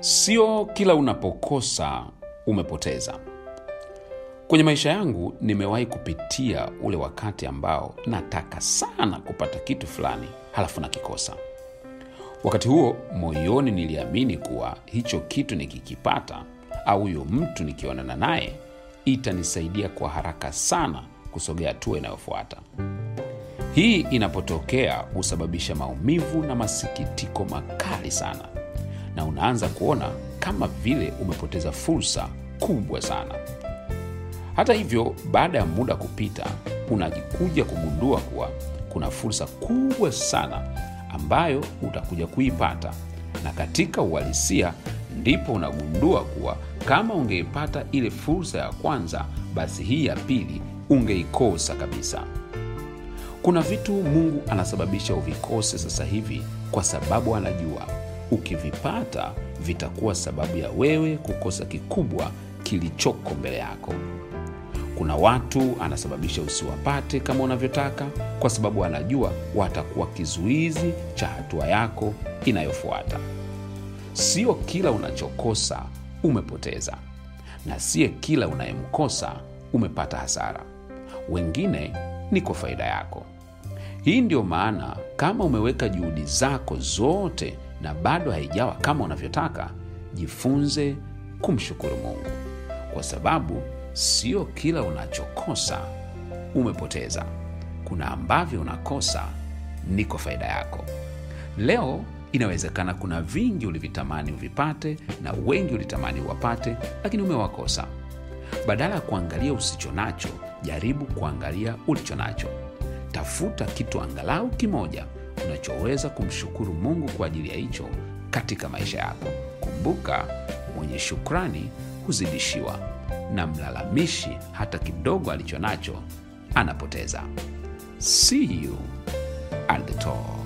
Sio kila unapokosa umepoteza. Kwenye maisha yangu nimewahi kupitia ule wakati ambao nataka sana kupata kitu fulani, halafu nakikosa. Wakati huo moyoni niliamini kuwa hicho kitu nikikipata au huyo mtu nikionana naye itanisaidia kwa haraka sana kusogea hatua inayofuata. Hii inapotokea husababisha maumivu na masikitiko makali sana, na unaanza kuona kama vile umepoteza fursa kubwa sana. Hata hivyo, baada ya muda kupita, unajikuja kugundua kuwa kuna fursa kubwa sana ambayo utakuja kuipata, na katika uhalisia ndipo unagundua kuwa kama ungeipata ile fursa ya kwanza, basi hii ya pili ungeikosa kabisa. Kuna vitu Mungu anasababisha uvikose sasa hivi kwa sababu anajua ukivipata vitakuwa sababu ya wewe kukosa kikubwa kilichoko mbele yako. Kuna watu anasababisha usiwapate kama unavyotaka kwa sababu anajua watakuwa kizuizi cha hatua yako inayofuata. Sio kila unachokosa umepoteza, na siye kila unayemkosa umepata hasara. Wengine ni kwa faida yako. Hii ndiyo maana kama umeweka juhudi zako zote na bado haijawa kama unavyotaka, jifunze kumshukuru Mungu, kwa sababu sio kila unachokosa umepoteza. Kuna ambavyo unakosa ni kwa faida yako. Leo inawezekana kuna vingi ulivitamani uvipate na wengi ulitamani uwapate, lakini umewakosa. Badala ya kuangalia usicho nacho, jaribu kuangalia ulicho nacho. Tafuta kitu angalau kimoja unachoweza kumshukuru Mungu kwa ajili ya hicho katika maisha yako. Kumbuka, mwenye shukrani huzidishiwa, na mlalamishi hata kidogo alicho nacho anapoteza. See you at the top.